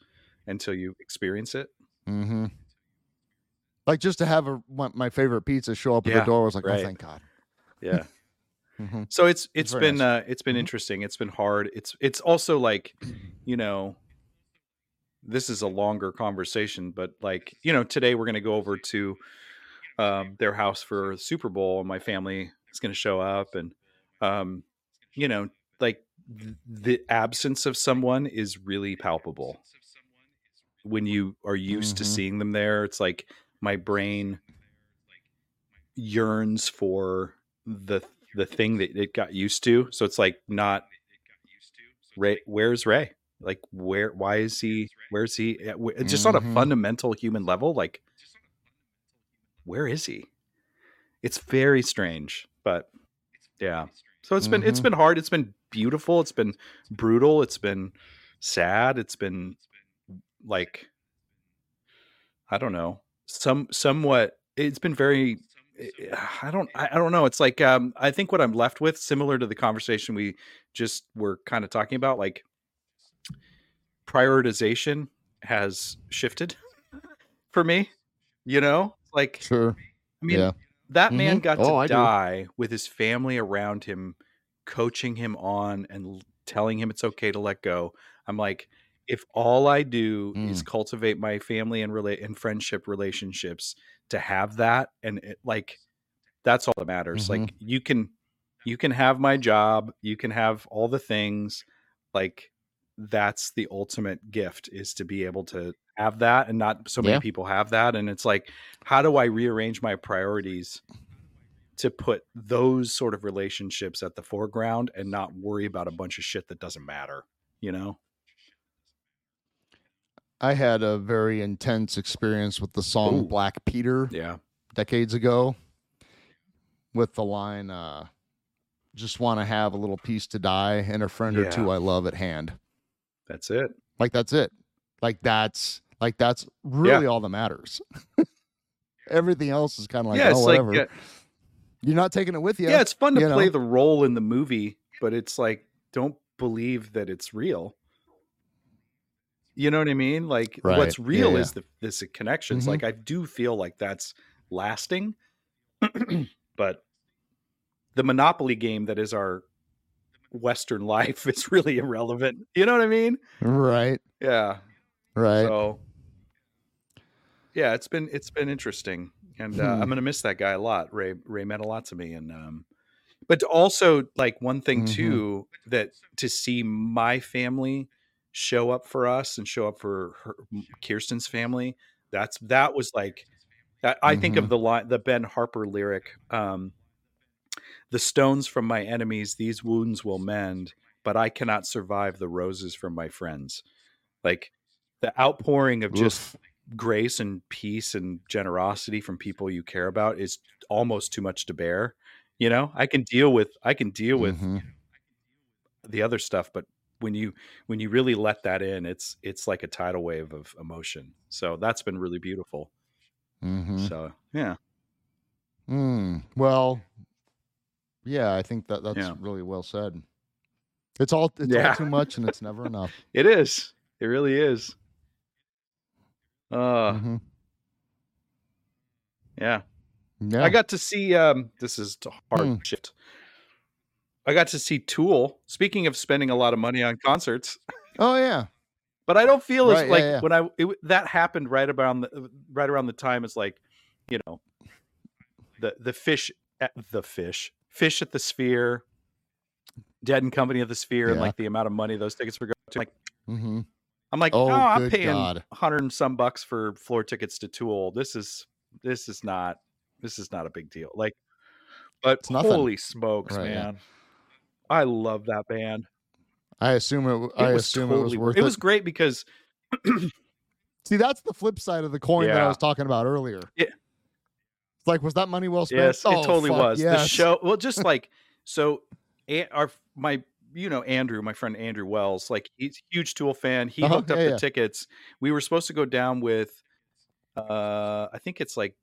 until you experience it. Mm-hmm. Like just to have a, my, my favorite pizza show up at Yeah, the door was like, right. oh, thank God. Yeah. hmm So it's it's very been nice. uh, it's been Mhm. interesting. It's been hard. It's it's also like, you know, this is a longer conversation, but like you know, today we're going to go over to um, their house for Super Bowl, and my family is going to show up, and um, you know, like th- the absence of someone is really palpable when you are used to Mhm. seeing them there. It's like my brain yearns for the the thing that it got used to. So it's like not Ray. Where's Ray? Like where? Why is he? Where's he? wh- Just on a Mhm. fundamental human level, like where is he? It's very strange, but yeah. So it's been it's been hard. It's been beautiful. It's been brutal. It's been sad. It's been like I don't know, some somewhat. It's been very. I don't. I don't know. It's like um. I think what I'm left with, similar to the conversation we just were kind of talking about, like prioritization has shifted for me. You know, like Sure. I mean, Yeah. that man Mhm. got Oh, to I do. die with his family around him, coaching him on and telling him it's okay to let go. I'm like, if all I do is Mm. cultivate my family and relate and friendship relationships to have that, and it, like, that's all that matters. Mhm. Like, you can, you can have my job, you can have all the things, like. That's the ultimate gift is to be able to have that, and not so many Yeah. people have that. And it's like, how do I rearrange my priorities to put those sort of relationships at the foreground and not worry about a bunch of shit that doesn't matter, you know? I had a very intense experience with the song Ooh. Black Peter Yeah. decades ago with the line, uh, just want to have a little piece to die and a friend or two I love at hand. That's it. Like that's it. Like that's like that's really all that matters. Everything else is kind of like yeah, oh whatever. like yeah, You're not taking it with you. yeah, it's fun to play know? the role in the movie, but it's like don't believe that it's real. You know what I mean? Like Right. what's real yeah. is the this connections. Mhm. Like I do feel like that's lasting. but the monopoly game that is our western life is really irrelevant. You know what I mean? right, Yeah. right. So yeah, it's been it's been interesting, and uh, Hmm. I'm gonna miss that guy a lot. Ray Ray meant a lot to me, and um, but also like one thing Mhm. too that to see my family show up for us and show up for her, Kirsten's family. That's that was like I, I think of Mhm. the line the Ben Harper lyric. Um, the stones from my enemies, these wounds will mend, but I cannot survive the roses from my friends. Like the outpouring of just Oof. grace and peace and generosity from people you care about is almost too much to bear. You know, I can deal with I can deal with Mhm. the other stuff, but when you when you really let that in, it's it's like a tidal wave of emotion. So that's been really beautiful. Mhm. So yeah, Mm, well, yeah, I think that that's Yeah. really well said. It's all it's Yeah. all too much and it's never enough. it is. It really is. Uh, Mhm. yeah. Yeah. I got to see. Um, this is hard Hmm. shift. I got to see Tool. Speaking of spending a lot of money on concerts, oh yeah. but I don't feel as Right, yeah, like yeah. when I it, that happened right around the uh, right around the time as like you know the the Phish at the Phish Phish at the sphere, Dead and Company of the Sphere, and like the amount of money those tickets were going to. Like Mm-hmm. I'm like, Oh, oh, I'm good paying God. hundred and some bucks for floor tickets to Tool. This is this is not this is not a big deal. Like, but It's holy smokes, Right, yeah. I love that band. I assume it. I was assume it was worth it it. was great because See, that's the flip side of the coin that I was talking about earlier. Yeah. It's like, was that money well spent? Yes, Oh, it totally fuck, was. The show, well, just like so, our my you know Andrew, my friend Andrew Wells, like he's a huge Tool fan. He Uh-huh, hooked up yeah, the yeah. tickets. We were supposed to go down with, uh, I think it's like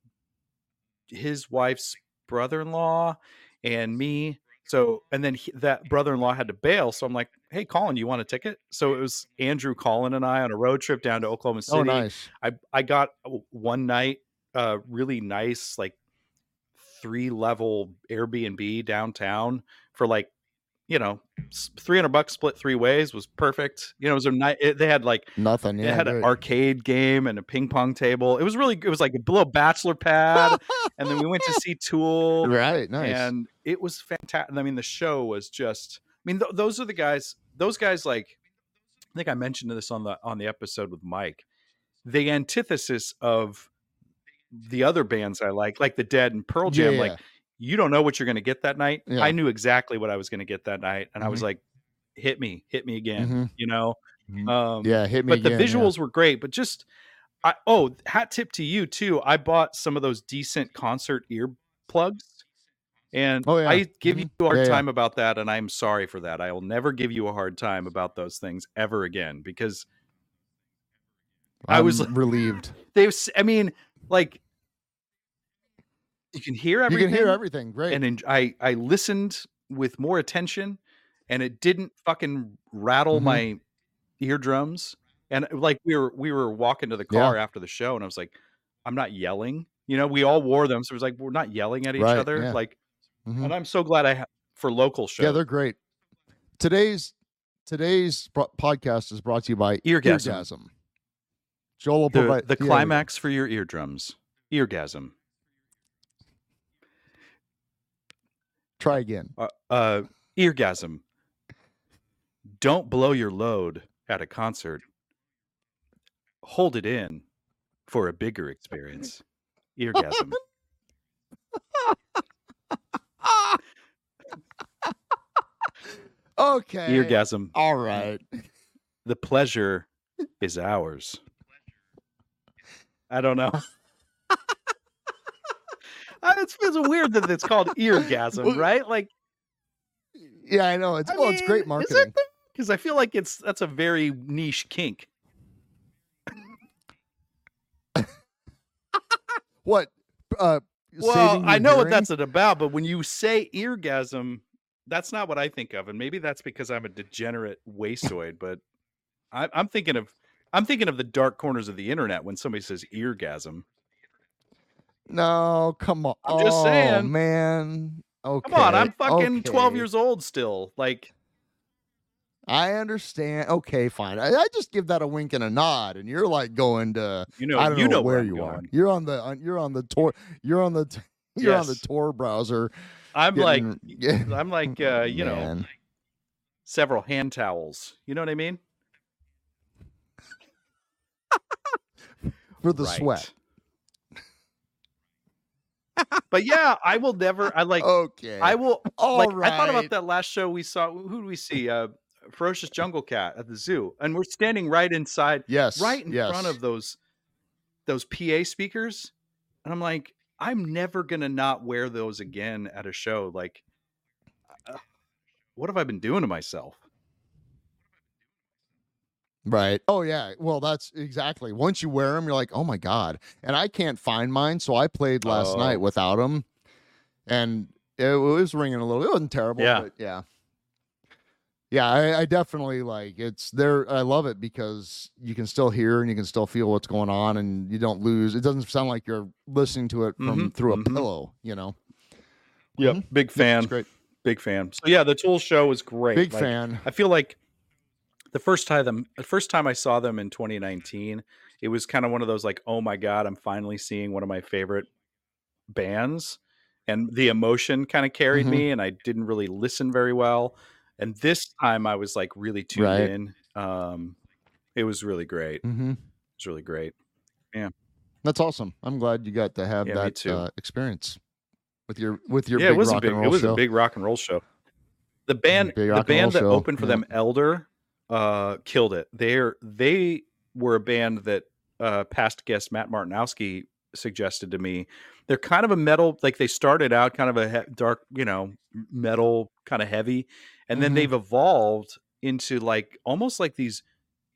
his wife's brother-in-law and me. So and then he, that brother-in-law had to bail. So I'm like, hey, Colin, you want a ticket? So it was Andrew, Colin, and I on a road trip down to Oklahoma City. Oh, nice. I I got one night uh really nice like three level Airbnb downtown for like you know 300 bucks split three ways was perfect. You know, it was a night they had like Nothing. they Yeah. had an arcade game and a ping pong table. It was really it was like a little bachelor pad and then we went to see Tool right. Nice. and it was fantastic. I mean, the show was just. I mean, th- those are the guys. Those guys, like, I think I mentioned this on the on the episode with Mike. The antithesis of the other bands I like, like the Dead and Pearl Jam. Yeah, Like, you don't know what you're going to get that night. Yeah. I knew exactly what I was going to get that night, and I was Mhm. like, "Hit me, hit me again," Mhm. you know. Mhm. Um, yeah. Hit me. but the again, yeah. visuals were great. But just, I oh, hat tip to you too. I bought some of those decent concert earplugs, and Oh, yeah. I give you a hard Yeah, yeah. time about that, and I'm sorry for that. I will never give you a hard time about those things ever again because I I'm was- relieved. they've. s- I mean, like you can hear everything. You can hear everything. Great. and en- I I listened with more attention, and it didn't fucking rattle Mhm. my eardrums. And uh, like we were we were walking to the Yeah. car after the show, and I was like, I'm not yelling. You know, we all wore them, so it was like we're not yelling at each Right, other. yeah. Like, Mhm. and I'm so glad I ha- for local shows. Yeah, they're great. Today's today's podcast is brought to you by Eargasm. Eargasm. Joel will the, provide the yeah, climax for your eardrums, eargasm. Try again. Uh, uh, eargasm. Don't blow your load at a concert. Hold it in for a bigger experience. Eargasm. Okay. Eargasm. All right. The pleasure is ours. I don't know. It's, it's weird that it's called eargasm, right? Like, Yeah, I know. It's I well, it's great marketing. because I feel like it's that's a very niche kink. What? Uh, Well, I know what hearing? that's about, but when you say eargasm, that's not what I think of, and maybe that's because I'm a degenerate wastoid. but I, I'm thinking of I'm thinking of the dark corners of the internet when somebody says eargasm. No, come on. I'm just Oh, saying. man. Okay. Come on, I'm fucking 12 years old still. Like, I understand. Okay, fine. I, I just give that a wink and a nod, and you're like going to. you know, I don't you know, know where I'm you are. You're on the. on- You're on the tour. You're on the. You're on the Yes. Tor browser. I'm like, getting- I'm like, uh, you know, several hand towels. You know what I mean? for the Right. sweat. But yeah, I will never. I like. Okay. I will. All like right. I thought about that last show we saw. Who do we see? Uh, Ferocious Jungle Cat at the zoo, and we're standing right inside, Yes. right in front of those those PA speakers, and I'm like, I'm never gonna not wear those again at a show. Like, uh, what have I been doing to myself? Right. Oh yeah. Well, that's exactly. Once you wear them, you're like, oh my god. And I can't find mine, so I played last Oh. night without them, and it was ringing a little. It wasn't terrible. Yeah. But yeah. Yeah, I, I definitely like it's there. I love it because you can still hear and you can still feel what's going on, and you don't lose. It doesn't sound like you're listening to it from Mhm, through a mhm. pillow. You know. Yep, Mhm. big fan, It's great. big fan. So yeah, the Tool show was great. Big Like, fan. I feel like the first time them the first time I saw them in 2019, it was kind of one of those like, oh my god, I'm finally seeing one of my favorite bands, and the emotion kind of carried Mhm. me, and I didn't really listen very well. And this time I was like really tuned Right. in. Um, it was really great. It hmm was really great. Yeah, that's awesome. I'm glad you got to have Yeah, that uh, experience with your with your yeah, big it was a big and it was show. a big rock and roll show. the band the band that show, opened for yeah. them elder uh killed it. They're they were a band that uh past guest matt martinowski suggested to me. They're kind of a metal like they started out kind of a he- dark you know metal kind of heavy and then Mhm. they've evolved into like almost like these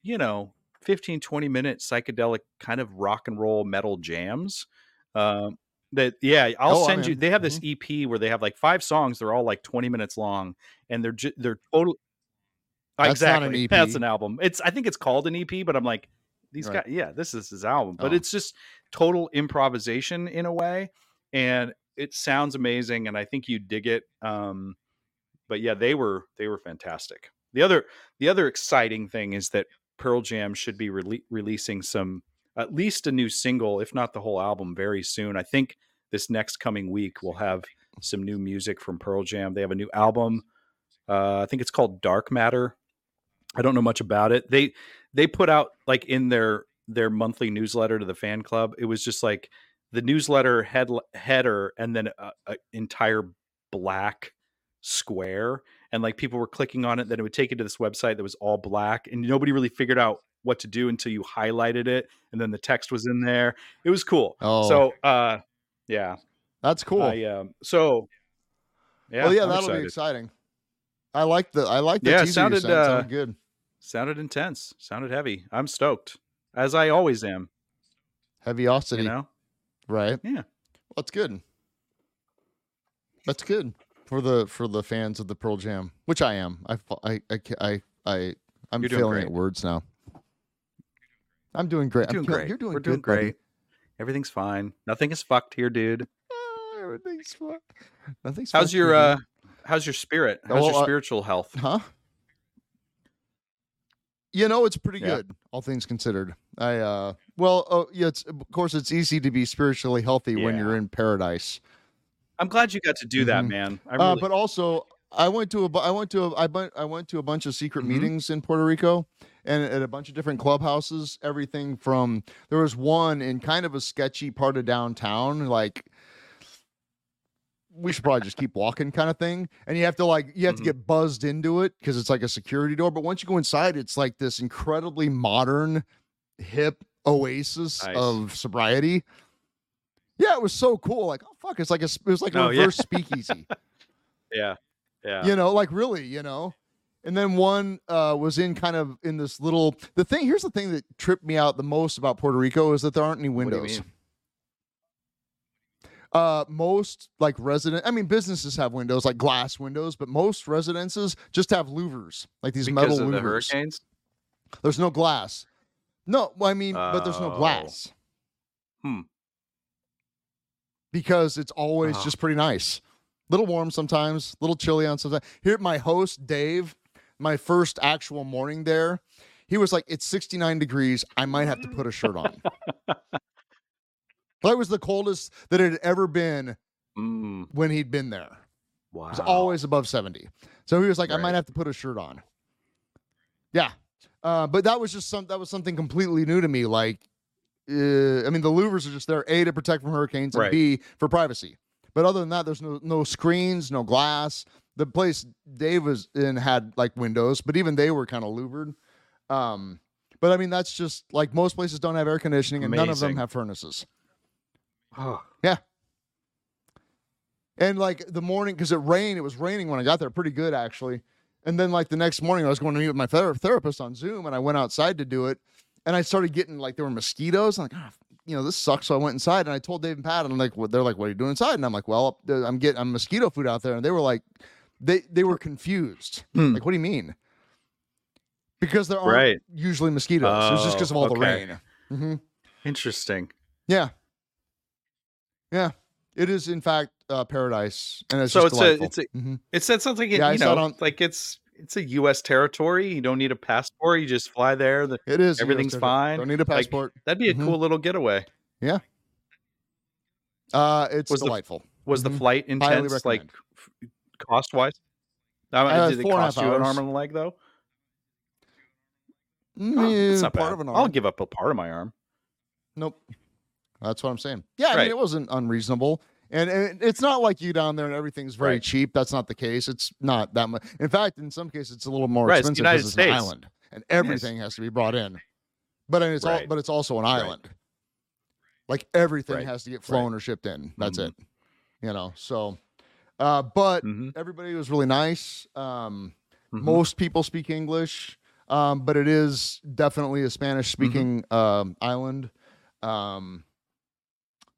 you know 15 20 minute psychedelic kind of rock and roll metal jams um that yeah i'll Oh, I'm send you they have this ep where they have like five songs they're all like 20 minutes long and they're ju- they're total That's not an exactly EP. that's an album it's i think it's called an ep but i'm like these Right. guys yeah this is his album but Oh. it's just total improvisation in a way and it sounds amazing and i think you dig it um but yeah they were they were fantastic the other the other exciting thing is that pearl jam should be rele- releasing some at least a new single if not the whole album very soon i think this next coming week we'll have some new music from pearl jam they have a new album uh, i think it's called dark matter i don't know much about it they they put out like in their their monthly newsletter to the fan club it was just like the newsletter head header and then a, a entire black square and like people were clicking on it then it would take you to this website that was all black and nobody really figured out what to do until you highlighted it and then the text was in there it was cool Oh. so uh yeah That's cool. I, um, so yeah well, yeah, I'm that'll excited. be exciting. I like the I like the Yeah, it sounded, uh, sounded good. Sounded intense sounded heavy i'm stoked as i always am Heavyosity, you know right? Yeah. that's good. That's good for the for the fans of the Pearl Jam, which I am. I I I I, I I'm failing great. at words now. I'm doing great. You're I'm doing great You're doing we're good, doing buddy. great everything's fine nothing is fucked here dude Ah, Everything's fine. Nothing's how's fucked your with uh how's your spirit how's Well, your uh, spiritual health Huh? You know, it's pretty Yeah. good, all things considered. I uh well, oh yeah, it's of course it's easy to be spiritually healthy when you're in paradise. i'm glad you got to do that Mhm. man i Uh, but also I went to a I went to a I went I went to a bunch of secret Mhm. meetings in Puerto Rico and at a bunch of different clubhouses, everything from there was one in kind of a sketchy part of downtown like we should probably just keep walking kind of thing and you have to like you have Mhm. to get buzzed into it because it's like a security door but once you go inside it's like this incredibly modern hip oasis Nice. of sobriety yeah it was so cool like oh fuck it's like a it was like a Oh, yeah. reverse speakeasy yeah yeah you know like really you know and then one uh, was in kind of in this little the thing here's the thing that tripped me out the most about puerto rico is that there aren't any What do you windows? Uh most like resident i mean businesses have windows like glass windows but most residences just have louvers like these because metal of the louvers hurricanes there's no glass no i mean but there's no Oh. glass Hmm. because it's always Ah. just pretty nice little warm sometimes little chilly on sometimes here my host dave my first actual morning there he was like it's 69 degrees i might have to put a shirt on that was the coldest that it had ever been Mm, when he'd been there wow It was always above 70. So he was like, I might have to put a shirt on. Yeah. Uh, but that was just some that was something completely new to me. Like, uh, I mean, the louvers are just there, A, to protect from hurricanes, and Right. B, for privacy. But other than that, there's no no screens, no glass. The place Dave was in had like windows, but even they were kind of louvered. Um, but I mean, that's just like most places don't have air conditioning, and none of them have furnaces. Oh, Yeah. And like the morning, because it rained, it was raining when I got there, pretty good actually. And then like the next morning, I was going to meet with my ther- therapist on Zoom, and I went outside to do it, and I started getting like there were mosquitoes. I'm like, ah, you know, this sucks. So I went inside, and I told Dave and Pat, and I'm like, what? They're like, what are you doing inside? And I'm like, well, I'm getting I'm mosquito food out there, and they were like, they they were confused. Hmm. Like, what do you mean? Because there aren't Right. usually mosquitoes. it was just because of Oh, all the okay. rain. hmm interesting Yeah, yeah. It is in fact uh, paradise, and it's So it's a- it's a- Mhm. It's that sounds like it, Yeah, I you saw it know, on- like it's it's a U.S. territory. You don't need a passport. You just fly there. The- It is. Everything's fine. Don't need a Like, passport. that'd be a Mhm. cool little getaway. Yeah, uh, it's was the- delightful. Was the Mhm. flight intense? Like recommend. cost wise? Um, Uh, did it four and a cost you an arm and a leg though? Mm, Oh, yeah, not part bad. of an arm. I'll give up a part of my arm. Nope. That's what I'm saying. Yeah, I Right. mean, it wasn't unreasonable. And, and it's not like you down there and everything's very Right. cheap. That's not the case. It's not that much. In fact, in some cases, it's a little more Right, expensive because it's an States. island and everything has to be brought in. But mean, it's all, but it's also an island. Like everything has to get flown or shipped in. That's Mhm. it. You know. So, uh, but Mhm, everybody was really nice. Um, mhm. most people speak English, um, but it is definitely a Spanish speaking Mm-hmm. um, island. Um,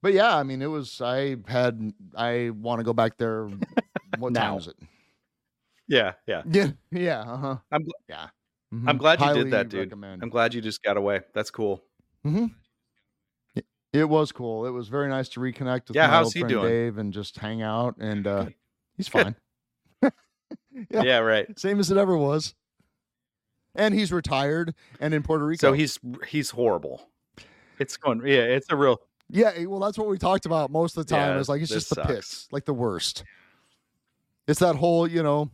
but yeah, I mean, it was. I had. I want to go back there. What time is it? Yeah, yeah. Yeah, yeah, uh huh. I'm gl- yeah. I'm glad you did that, dude. recommend. I'm glad you just got away. That's cool. hmm It was cool. It was very nice to reconnect with Yeah, my how's old he friend doing? Dave and just hang out. And uh, he's fine. Yeah. Yeah, right. Same as it ever was. And he's retired and in Puerto Rico. So he's he's horrible. It's going. Yeah, it's a real. Yeah, eh, well, that's what we talked about most of the time. Yeah, is like it's just the sucks. pits, like the worst. It's that whole, you know,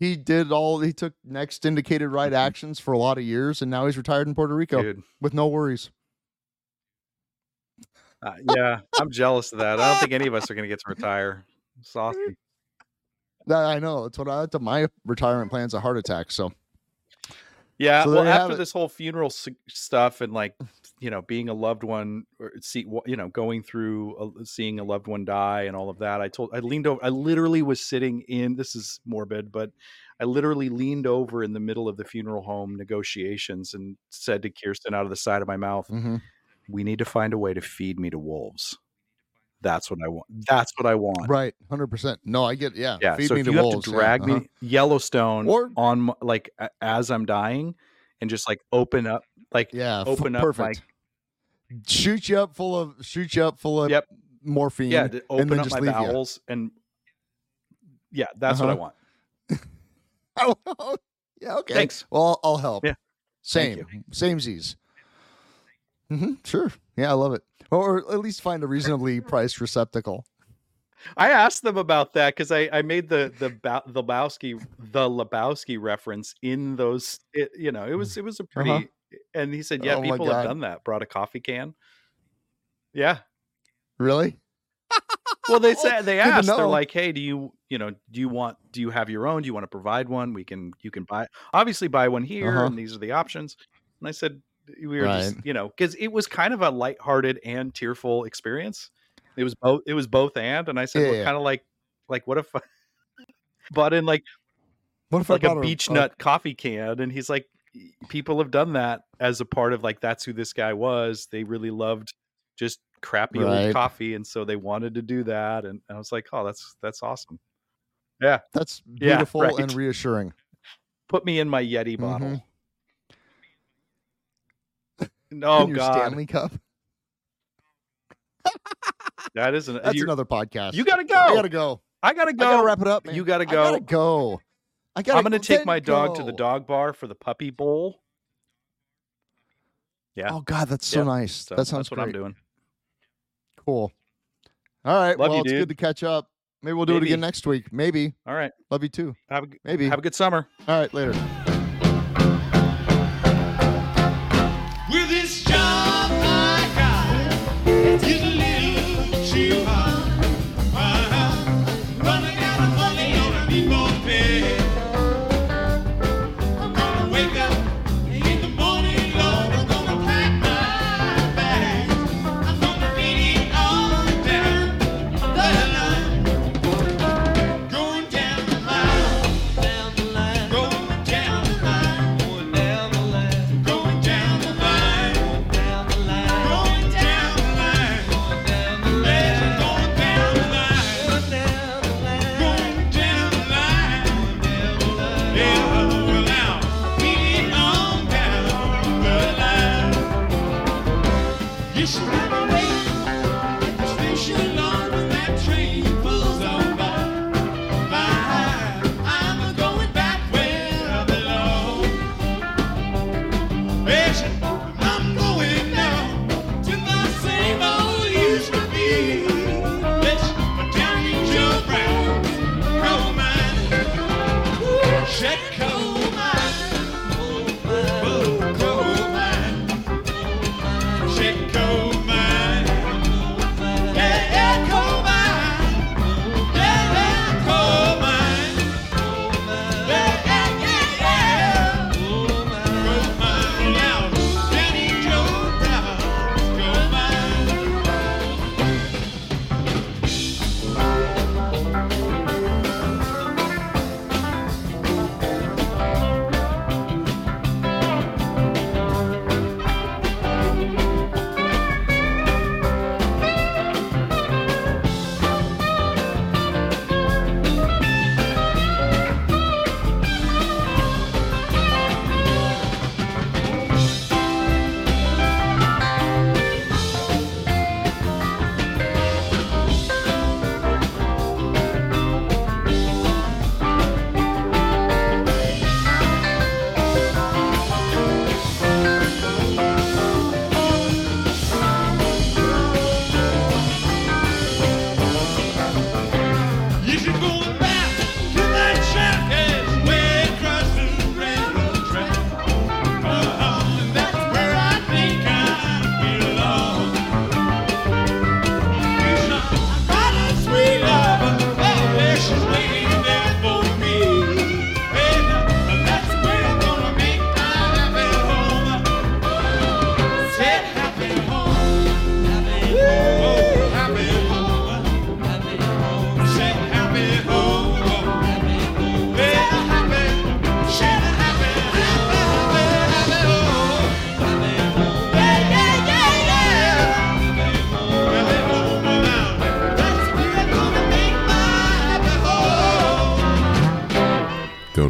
he did all he took next indicated right Mhm. actions for a lot of years, and now he's retired in Puerto Rico Dude. with no worries. Uh, yeah, I'm jealous of that. I don't think any of us are going to get to retire. It's awesome. That I know. That's what I to my retirement plan's a heart attack. So Yeah. So well, after this whole funeral s- stuff and like, you know, being a loved one or see, you know, going through a, seeing a loved one die and all of that, I told, I leaned over, I literally was sitting in, this is morbid, but I literally leaned over in the middle of the funeral home negotiations and said to Kirsten out of the side of my mouth, mhm. we need to find a way to feed me to wolves. That's what I want. That's what I want. right, hundred percent. No, I get yeah. Yeah. feed so me if you wolves. have to yeah, drag uh-huh. me Yellowstone Or- on like as I'm dying and just like open up, like Yeah, f- open up perfect. Shoot you up full of shoot you up full of Yep. morphine. yeah, open then up just my bowels and yeah, that's what I Uh-huh. want. Oh, yeah, okay. Thanks. Well, I'll, help. Yeah. Same. Same Z's. hmm Sure. Yeah, I love it. Or at least find a reasonably priced receptacle. I asked them about that because I, I made the the ba- the Lebowski the Lebowski reference in those it, you know it was it was a pretty Uh-huh. and he said yeah Oh people have done that brought a coffee can yeah Really? well they said they asked they're like hey do you you know do you want do you have your own do you want to provide one we can you can buy obviously buy one here Uh-huh. and these are the options and I said we were just you know because it was kind of a lighthearted and tearful experience. It was both it was both and and I said Yeah, well yeah. kind of like like what if I bought in like What if like a beech nut coffee can? And he's like people have done that as a part of like that's who this guy was. They really loved just crappy Right. old coffee and so they wanted to do that. And i was like oh that's that's awesome. Yeah. That's Yeah, beautiful and reassuring. put me in my yeti bottle. Mhm. oh In your god Stanley Cup. that isn't That's another podcast. you gotta go I gotta go. i gotta go I gotta wrap it up, man. You gotta I gotta go. go. I gotta. i'm gonna take my dog to the dog bar for the puppy bowl Yeah. Oh God, that's so Yep. nice. so that sounds that's what great. i'm doing Cool. All right. Love well, you, it's dude. good to catch up. Maybe we'll do it again next week. Maybe. all right Love you too. have a, Maybe. have a good summer All right. Later.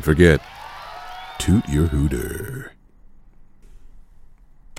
Forget.